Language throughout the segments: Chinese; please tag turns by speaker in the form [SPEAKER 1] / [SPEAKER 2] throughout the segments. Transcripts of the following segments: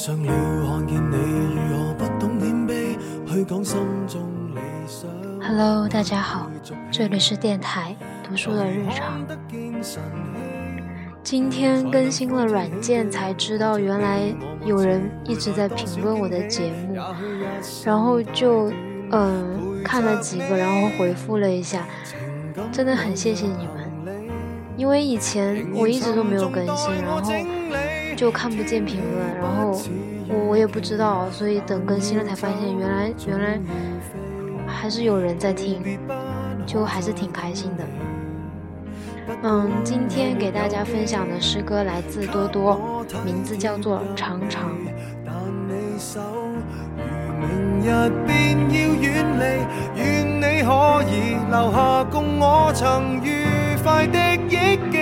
[SPEAKER 1] 上了看见你如何不懂谦卑，去讲心中理想。
[SPEAKER 2] Hello，大家好，这里是电台读书的日常。今天更新了软件，才知道原来有人一直在评论我的节目，然后就嗯看了几个，然后回复了一下，真的很谢谢你们，因为以前我一直都没有更新，然后就看不见评论，然后我我也不知道，所以等更新了才发现，原来原来还是有人在听，就还是挺开心的。嗯，今天给大家分享的诗歌来自多多，名字叫做《长长》。
[SPEAKER 1] 明日便要远离，愿你可以留下共我曾愉快的忆记。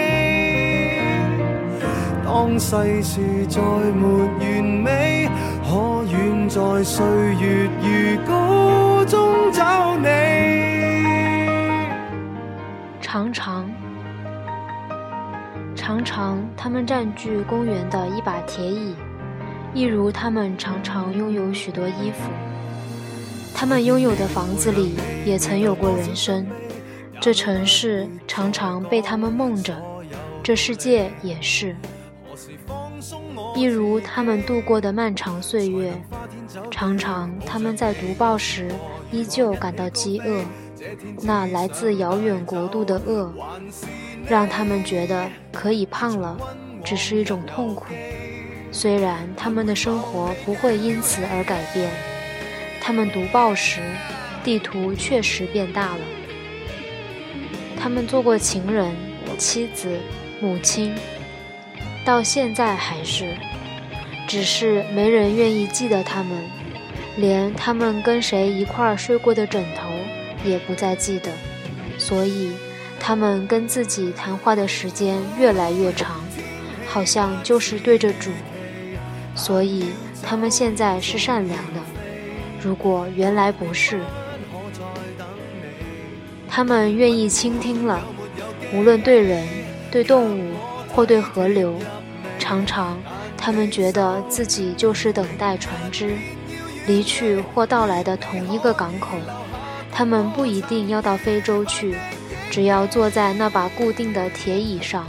[SPEAKER 1] 当世事再没完美，可远在岁月如歌中找你。
[SPEAKER 2] 常常。常常，他们占据公园的一把铁椅，一如他们常常拥有许多衣服。他们拥有的房子里也曾有过人生，这城市常常被他们梦着，这世界也是。一如他们度过的漫长岁月，常常他们在读报时依旧感到饥饿，那来自遥远国度的饿。让他们觉得可以胖了，只是一种痛苦。虽然他们的生活不会因此而改变，他们读报时，地图确实变大了。他们做过情人、妻子、母亲，到现在还是，只是没人愿意记得他们，连他们跟谁一块睡过的枕头也不再记得，所以。他们跟自己谈话的时间越来越长，好像就是对着主。所以他们现在是善良的。如果原来不是，他们愿意倾听了，无论对人、对动物或对河流。常常，他们觉得自己就是等待船只离去或到来的同一个港口。他们不一定要到非洲去。只要坐在那把固定的铁椅上，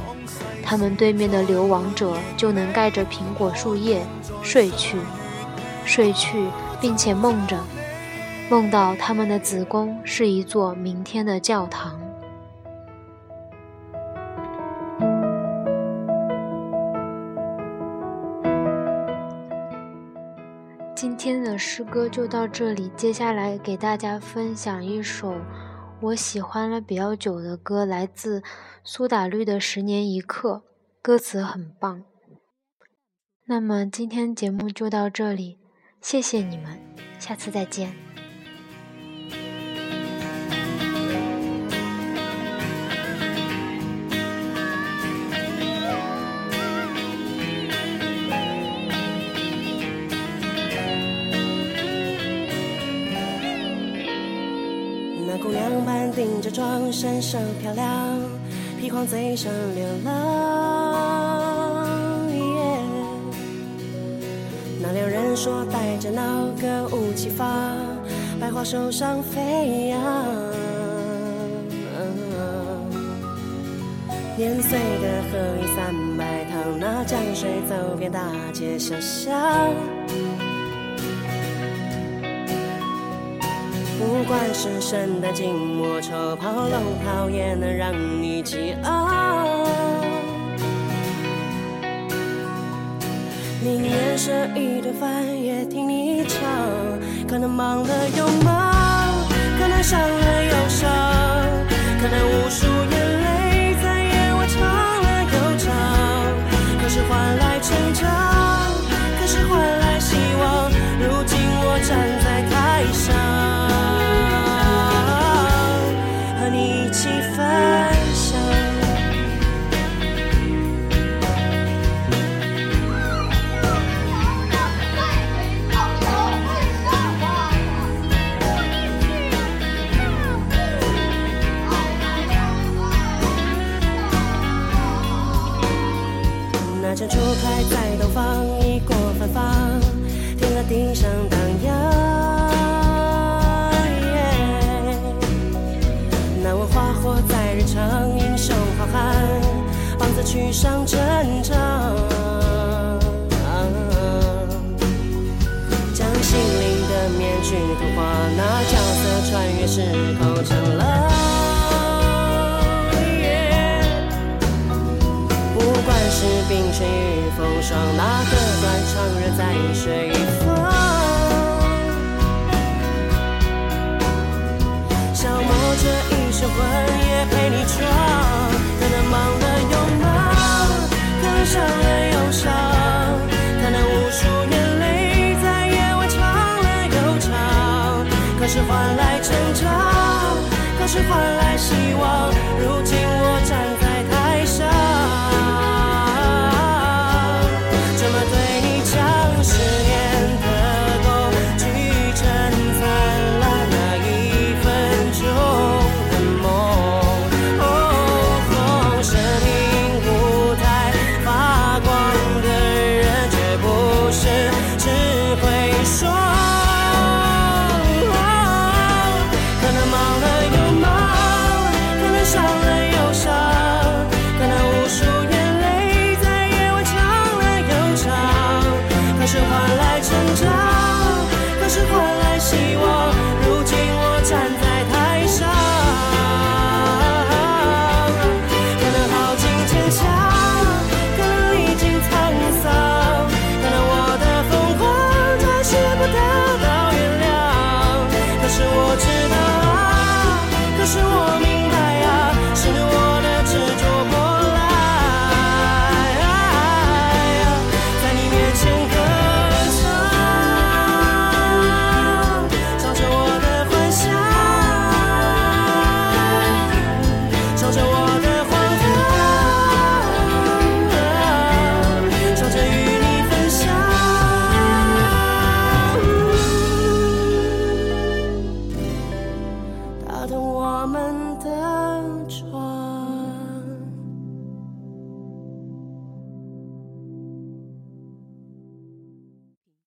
[SPEAKER 2] 他们对面的流亡者就能盖着苹果树叶睡去，睡去，并且梦着，梦到他们的子宫是一座明天的教堂。今天的诗歌就到这里，接下来给大家分享一首。我喜欢了比较久的歌，来自苏打绿的《十年一刻》，歌词很棒。那么今天节目就到这里，谢谢你们，下次再见。
[SPEAKER 3] 顶着妆，身上漂亮，披黄嘴上流浪。那两人说带着那个武器发，百花手上飞扬。年岁的河里三百趟，那江水走遍大街小巷。不管是圣诞、静默、抽炮、龙套，也能让你激昂。宁愿舍一顿饭，也听你唱。可能忙了又忙，可能伤了又伤，去上战场。将心灵的面具融化那角色穿越时空成了。不管是冰雪与风霜那个断肠人在水一方消磨这一生魂也陪你闯可是换来成长可是换来希望如今我站在希望